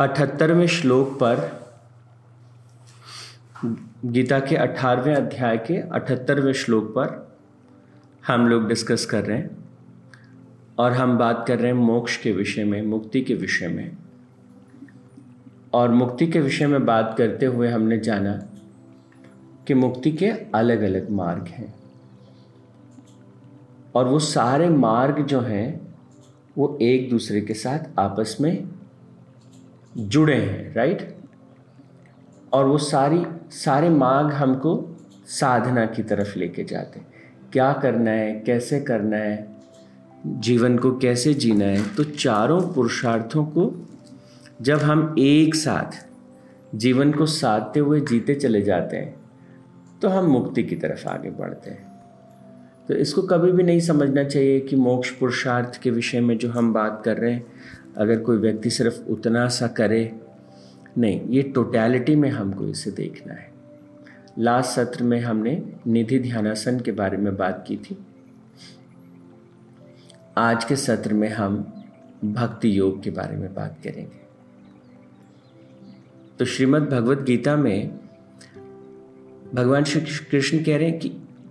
अठहत्तरवें श्लोक पर गीता के अठारहवें अध्याय के अठहत्तरवें श्लोक पर हम लोग डिस्कस कर रहे हैं और हम बात कर रहे हैं मोक्ष के विषय में, मुक्ति के विषय में। और मुक्ति के विषय में बात करते हुए हमने जाना कि मुक्ति के अलग अलग मार्ग हैं। और वो सारे मार्ग जो हैं, वो एक दूसरे के साथ आपस में जुड़े हैं राइट और वो सारी, सारे मार्ग हमको साधना की तरफ़ लेके जाते हैं। क्या करना है, कैसे करना है, जीवन को कैसे जीना है? तो चारों पुरुषार्थों को जब हम एक साथ जीवन को साधते हुए जीते चले जाते हैं तो हम मुक्ति की तरफ़ आगे बढ़ते हैं। तो इसको कभी भी नहीं समझना चाहिए कि मोक्ष पुरुषार्थ के विषय में जो हम बात कर रहे हैं अगर कोई व्यक्ति सिर्फ़ उतना सा करे, नहीं, ये टोटैलिटी में हमको इसे देखना है। लास्ट सत्र में हमने निधि ध्यानासन के बारे में बात की थी। आज के सत्र में हम भक्ति योग के बारे में बात करेंगे। तो श्रीमद् भगवत गीता में भगवान श्री कृष्ण कह रहे हैं कि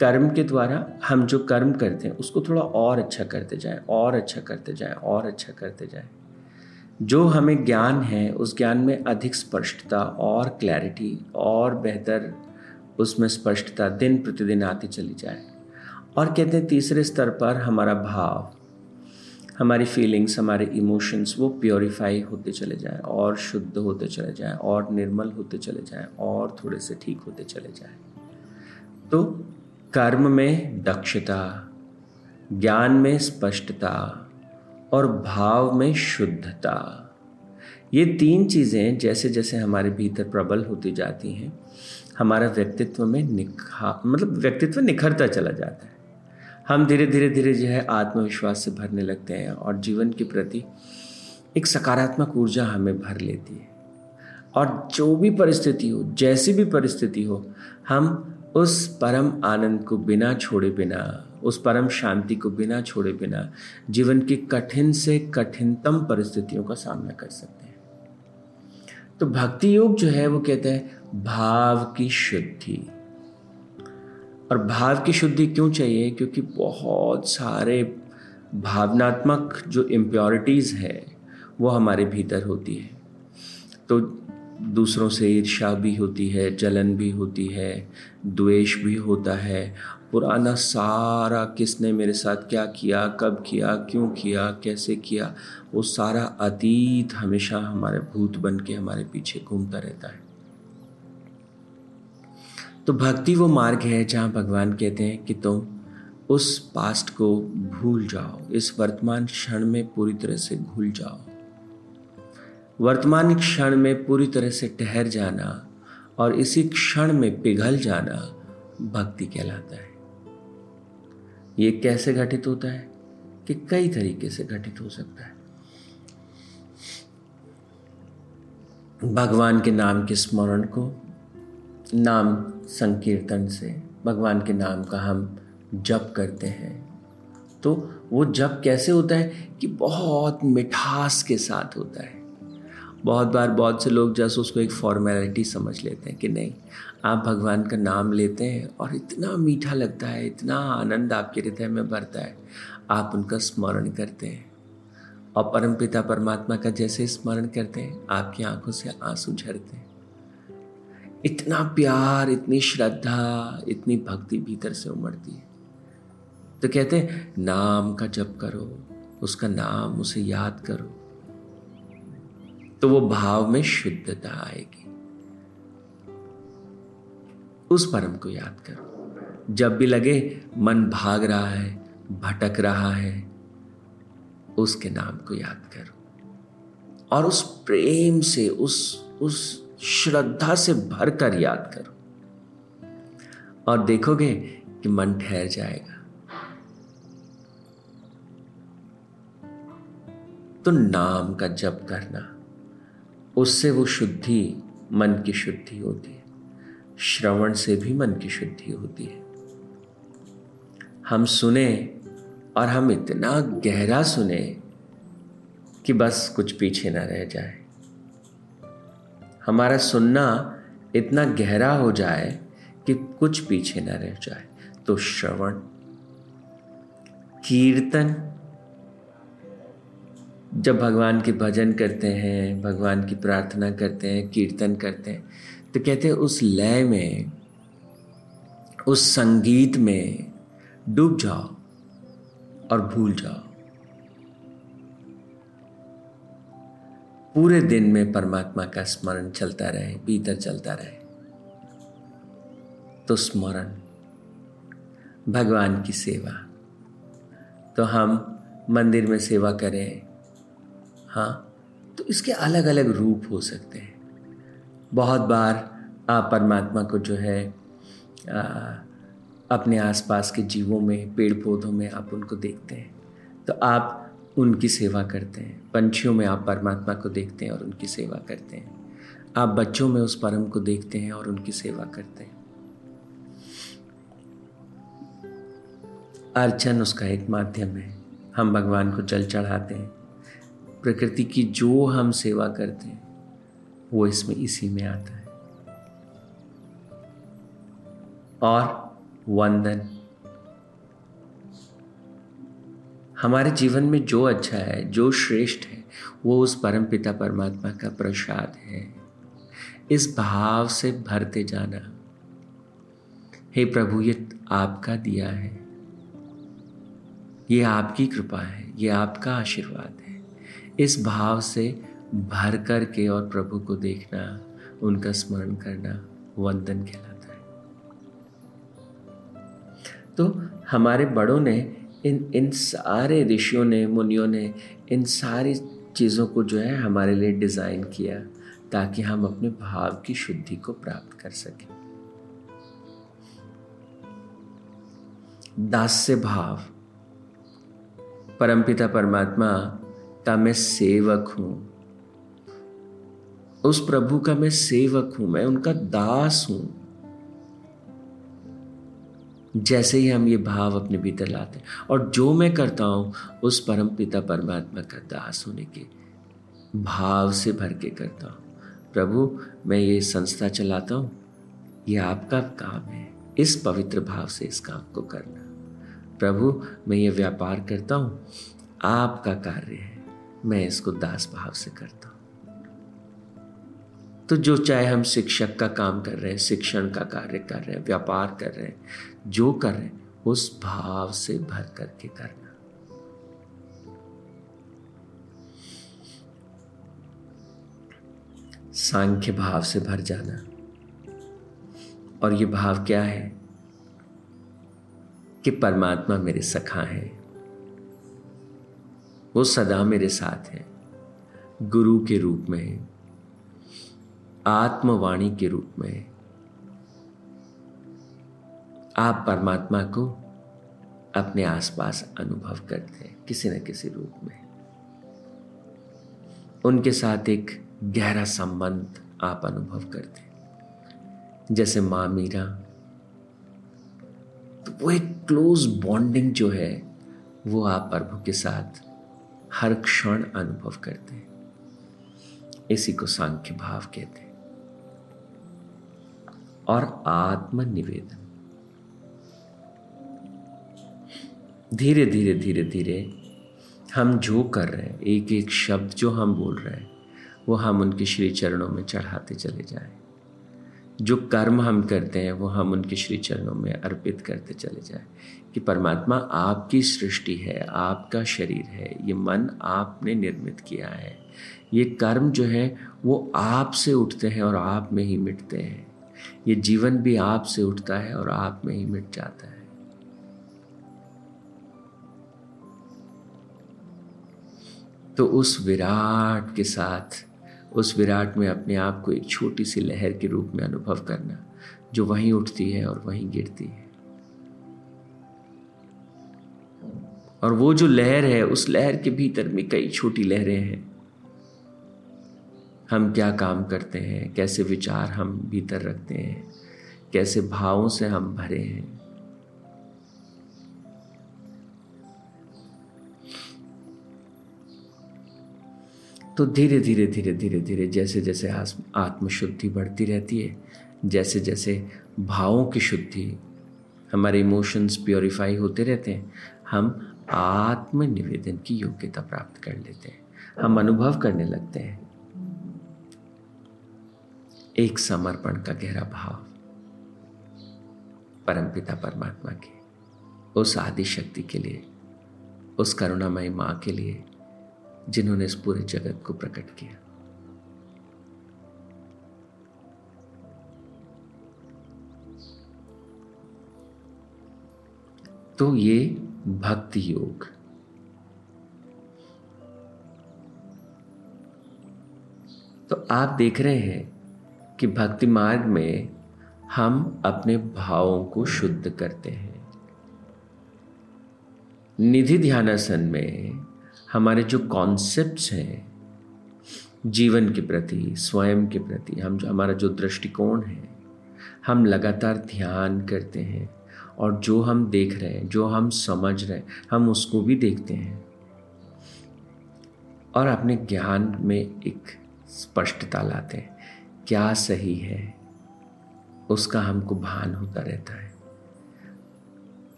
कर्म के द्वारा हम जो कर्म करते हैं, उसको थोड़ा और अच्छा करते जाएँ, और अच्छा करते जाएँ, और अच्छा करते जाएँ। जो हमें ज्ञान है, उस ज्ञान में अधिक स्पष्टता और क्लैरिटी और बेहतर उसमें स्पष्टता दिन प्रतिदिन आती चली जाए। और कहते हैं, तीसरे स्तर पर हमारा भाव, हमारी फीलिंग्स हमारे इमोशंस वो प्योरीफाई होते चले जाएँ और शुद्ध होते चले जाएँ और निर्मल होते चले जाएँ और थोड़े से ठीक होते चले जाएँ। तो कर्म में दक्षता, ज्ञान में स्पष्टता और भाव में शुद्धता। ये तीन चीज़ें जैसे जैसे हमारे भीतर प्रबल होती जाती हैं, हमारा व्यक्तित्व में निखा मतलब व्यक्तित्व निखरता चला जाता है। हम धीरे धीरे धीरे जो है आत्मविश्वास से भरने लगते हैं और जीवन के प्रति एक सकारात्मक ऊर्जा हमें भर लेती है। और जो भी परिस्थिति हो, जैसी भी परिस्थिति हो, हम उस परम आनंद को बिना छोड़े बिना, उस परम शांति को बिना छोड़े बिना जीवन की कठिन से कठिनतम परिस्थितियों का सामना कर सकते हैं। तो भक्ति योग जो है वो कहते हैं भाव की शुद्धि। और भाव की शुद्धि क्यों चाहिए? क्योंकि बहुत सारे भावनात्मक जो इम्प्योरिटीज़ है, वो हमारे भीतर होती है। तो दूसरों से ईर्षा भी होती है, जलन भी होती है, द्वेष भी होता है। पुराना सारा किसने मेरे साथ क्या किया, कब किया, क्यों किया, कैसे किया, वो सारा अतीत हमेशा हमारे भूत बन के हमारे पीछे घूमता रहता है। तो भक्ति वो मार्ग है जहाँ भगवान कहते हैं कि तुम उस पास्ट को भूल जाओ, इस वर्तमान क्षण में पूरी तरह से भूल जाओ। वर्तमान क्षण में पूरी तरह से ठहर जाना और इसी क्षण में पिघल जाना भक्ति कहलाता है। ये कैसे घटित होता है? कि कई तरीके से घटित हो सकता है। भगवान के नाम के स्मरण को, नाम संकीर्तन से, भगवान के नाम का हम जप करते हैं। तो वो जप कैसे होता है कि बहुत मिठास के साथ होता है। बहुत बार बहुत से लोग जैसे उसको एक फॉर्मेलिटी समझ लेते हैं कि नहीं, आप भगवान का नाम लेते हैं और इतना मीठा लगता है, इतना आनंद आपके हृदय में भरता है, आप उनका स्मरण करते हैं। और परम पिता परमात्मा का जैसे स्मरण करते हैं, आपकी आँखों से आँसू झरते हैं। इतना प्यार, इतनी श्रद्धा, इतनी भक्ति भीतर से उमड़ती है। तो कहते हैं, नाम का जप करो, उसका नाम उसे याद करो। तो वो भाव में शुद्धता आएगी। उस परम को याद करो। जब भी लगे, मन भाग रहा है, भटक रहा है, उसके नाम को याद करो। और उस प्रेम से, उस उस श्रद्धा से भरकर याद करो। और देखोगे कि मन ठहर जाएगा। तो नाम का जप करना उससे वो शुद्धि मन की शुद्धि होती है। श्रवण से भी मन की शुद्धि होती है। हम सुने और हम इतना गहरा सुने कि बस कुछ पीछे ना रह जाए। हमारा सुनना इतना गहरा हो जाए कि कुछ पीछे ना रह जाए। तो श्रवण, कीर्तन जब भगवान के भजन करते हैं, भगवान की प्रार्थना करते हैं, कीर्तन करते हैं तो कहते हैं उस लय में, उस संगीत में डूब जाओ और भूल जाओ। पूरे दिन में परमात्मा का स्मरण चलता रहे, भीतर चलता रहे। तो स्मरण, भगवान की सेवा। तो हम मंदिर में सेवा करें हाँ तो इसके अलग अलग रूप हो सकते हैं। बहुत बार आप परमात्मा को जो है आ, अपने आसपास के जीवों में पेड़ पौधों में आप उनको देखते हैं। तो आप उनकी सेवा करते हैं। पंछियों में आप परमात्मा को देखते हैं और उनकी सेवा करते हैं। आप बच्चों में उस परम को देखते हैं और उनकी सेवा करते हैं। अर्चन उसका एक माध्यम है। हम भगवान को जल चढ़ाते हैं। प्रकृति की जो हम सेवा करते हैं, वो इसमें इसी में आता है। और वंदन। हमारे जीवन में जो अच्छा है, जो श्रेष्ठ है, वो उस परम पिता परमात्मा का प्रसाद है। इस भाव से भरते जाना। हे प्रभु, ये आपका दिया है। ये आपकी कृपा है। ये आपका आशीर्वाद है। इस भाव से भर कर के और प्रभु को देखना, उनका स्मरण करना वंदन कहलाता है। तो हमारे बड़ों ने, इन इन सारे ऋषियों ने, मुनियों ने, इन सारी चीज़ों को जो है हमारे लिए डिज़ाइन किया, ताकि हम अपने भाव की शुद्धि को प्राप्त कर सकें। दास्य भाव, परमपिता परमात्मा का मैं सेवक हूँ। उस प्रभु का मैं सेवक हूँ, मैं उनका दास हूँ। जैसे ही हम ये भाव अपने भीतर लाते हैं, और जो मैं करता हूँ, उस परम पिता परमात्मा का दास होने के भाव से भर के करता हूँ। प्रभु, मैं ये संस्था चलाता हूँ, ये आपका काम है, इस पवित्र भाव से इस काम को करना। प्रभु, मैं ये व्यापार करता हूँ, आपका कार्य है। मैं इसको दास भाव से करता हूँ। तो जो चाहे हम शिक्षक का काम कर रहे हैं, शिक्षण का कार्य कर रहे हैं, व्यापार कर रहे हैं, जो कर रहे हैं, उस भाव से भर करके करना। सांख्य भाव से भर जाना। और ये भाव क्या है? कि परमात्मा मेरे सखा है। वो सदा मेरे साथ है। गुरु के रूप में, आत्मवाणी के रूप में। आप परमात्मा को अपने आसपास अनुभव करते हैं, किसी न किसी रूप में। उनके साथ एक गहरा संबंध आप अनुभव करते हैं। जैसे माँ मीरा तो वो एक क्लोज बॉन्डिंग जो है, वो आप प्रभु के साथ हर क्षण अनुभव करते हैं। इसी को सांख्य भाव कहते हैं। और आत्मनिवेदन। धीरे धीरे धीरे धीरे हम जो कर रहे हैं एक एक शब्द जो हम बोल रहे हैं, वो हम उनके श्री चरणों में चढ़ाते चले जाएँ। जो कर्म हम करते हैं, वो हम उनके श्री चरणों में अर्पित करते चले जाए। कि परमात्मा आपकी सृष्टि है, आपका शरीर है, ये मन आपने निर्मित किया है। ये कर्म जो है, वो आप से उठते हैं और आप में ही मिटते हैं। ये जीवन भी आप से उठता है और आप में ही मिट जाता है। तो उस विराट के साथ उस विराट में अपने आप को एक छोटी सी लहर के रूप में अनुभव करना, जो वहीं उठती है और वहीं गिरती है। और वो जो लहर है, उस लहर के भीतर में कई छोटी लहरें हैं। हम क्या काम करते हैं? कैसे विचार हम भीतर रखते हैं? कैसे भावों से हम भरे हैं? तो धीरे धीरे धीरे धीरे धीरे जैसे जैसे आत्मशुद्धि बढ़ती रहती है, जैसे जैसे भावों की शुद्धि हमारे इमोशंस प्योरीफाई होते रहते हैं, हम आत्म निवेदन की योग्यता प्राप्त कर लेते हैं, हम अनुभव करने लगते हैं। एक समर्पण का गहरा भाव, परमपिता परमात्मा के, उस आदि शक्ति के लिए, उस करुणामयी माँ के लिए जिन्होंने इस पूरे जगत को प्रकट किया। तो ये भक्ति योग। तो आप देख रहे हैं कि भक्ति मार्ग में हम अपने भावों को शुद्ध करते हैं। निधि ध्यानासन में हमारे जो कॉन्सेप्ट्स हैं, जीवन के प्रति, स्वयं के प्रति, हम जो, हमारा जो दृष्टिकोण है, हम लगातार ध्यान करते हैं और जो हम देख रहे हैं, जो हम समझ रहे हैं, हम उसको भी देखते हैं। और अपने ज्ञान में एक स्पष्टता लाते हैं, क्या सही है, उसका हमको भान होता रहता है।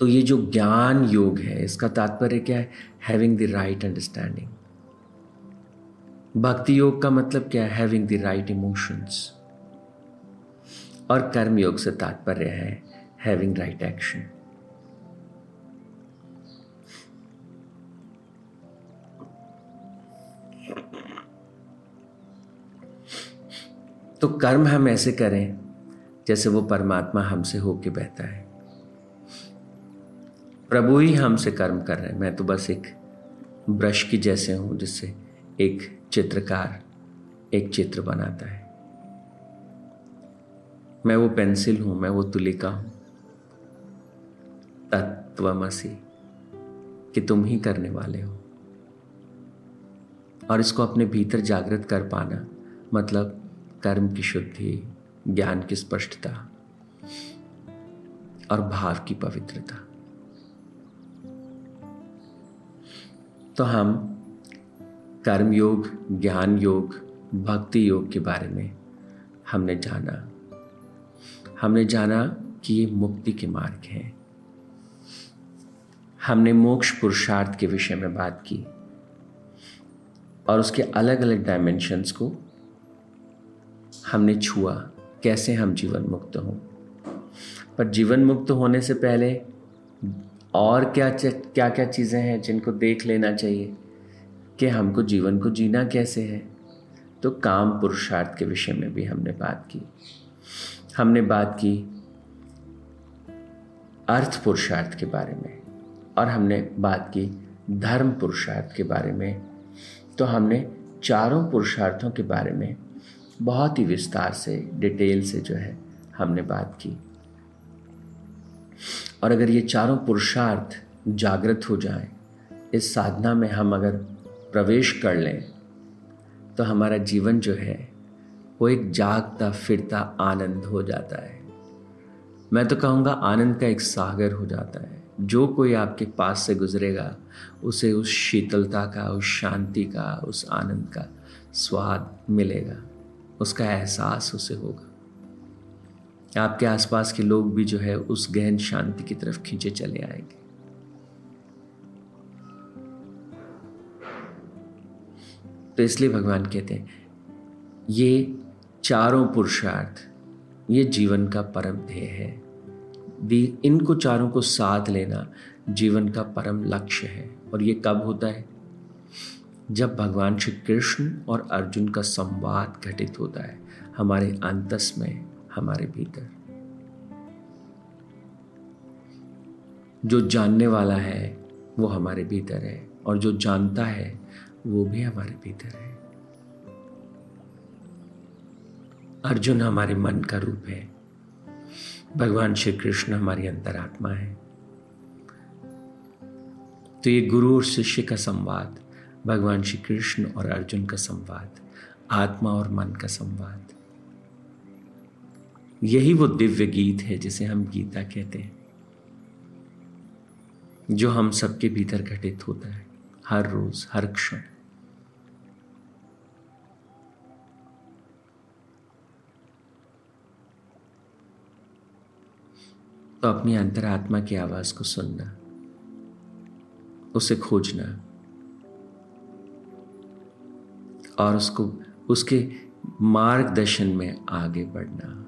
तो ये जो ज्ञान योग है, इसका तात्पर्य क्या है? हैविंग द राइट अंडरस्टैंडिंग भक्ति योग का मतलब क्या है? हैविंग द राइट इमोशंस और कर्म योग से तात्पर्य है हैविंग राइट एक्शन तो कर्म हम ऐसे करें जैसे वो परमात्मा हमसे होके बहता है। प्रभु ही हमसे कर्म कर रहे हैं। मैं तो बस एक ब्रश की जैसे हूँ, जिससे एक चित्रकार एक चित्र बनाता है। मैं वो पेंसिल हूँ, मैं वो तुलिका हूँ। तत्वमसी, कि तुम ही करने वाले हो। और इसको अपने भीतर जागृत कर पाना मतलब कर्म की शुद्धि, ज्ञान की स्पष्टता और भाव की पवित्रता। तो हम कर्म योग ज्ञान योग भक्ति योग के बारे में हमने जाना। हमने जाना कि ये मुक्ति के मार्ग हैं। हमने मोक्ष पुरुषार्थ के विषय में बात की और उसके अलग अलग डायमेंशंस को हमने छुआ। कैसे हम जीवन मुक्त हों? पर जीवन मुक्त होने से पहले और क्या क्या क्या चीज़ें हैं जिनको देख लेना चाहिए कि हमको जीवन को जीना कैसे है? तो काम पुरुषार्थ के विषय में भी हमने बात की। हमने बात की अर्थ पुरुषार्थ के बारे में और हमने बात की धर्म पुरुषार्थ के बारे में। तो हमने चारों पुरुषार्थों के बारे में बहुत ही विस्तार से, डिटेल से जो है हमने बात की। और अगर ये चारों पुरुषार्थ जागृत हो जाएँ, इस साधना में हम अगर प्रवेश कर लें तो हमारा जीवन जो है, वो एक जागता, फिरता आनंद हो जाता है। मैं तो कहूँगा आनंद का एक सागर हो जाता है। जो कोई आपके पास से गुजरेगा, उसे उस शीतलता का, उस शांति का, उस आनंद का स्वाद मिलेगा। उसका एहसास उसे होगा। आपके आसपास के लोग भी जो है उस गहन शांति की तरफ़ खींचे चले आएँगे। तो इसलिए भगवान कहते हैं, ये चारों पुरुषार्थ, ये जीवन का परम ध्येय है। दी, इनको चारों को साथ लेना जीवन का परम लक्ष्य है। और ये कब होता है? जब भगवान श्री कृष्ण और अर्जुन का संवाद घटित होता है, हमारे अंतस में हमारे भीतर। जो जानने वाला है, वो हमारे भीतर है, और जो जानता है, वो भी हमारे भीतर है। अर्जुन हमारे मन का रूप है। भगवान श्री कृष्ण हमारी अंतरात्मा है। तो ये गुरु और शिष्य का संवाद, भगवान श्री कृष्ण और अर्जुन का संवाद, आत्मा और मन का संवाद यही वो दिव्य गीत है जिसे हम गीता कहते हैं, जो हम सबके भीतर घटित होता है, हर रोज, हर क्षण। तो अपनी अंतरात्मा की आवाज़ को सुनना, उसे खोजना, और उसको, उसके मार्गदर्शन में आगे बढ़ना।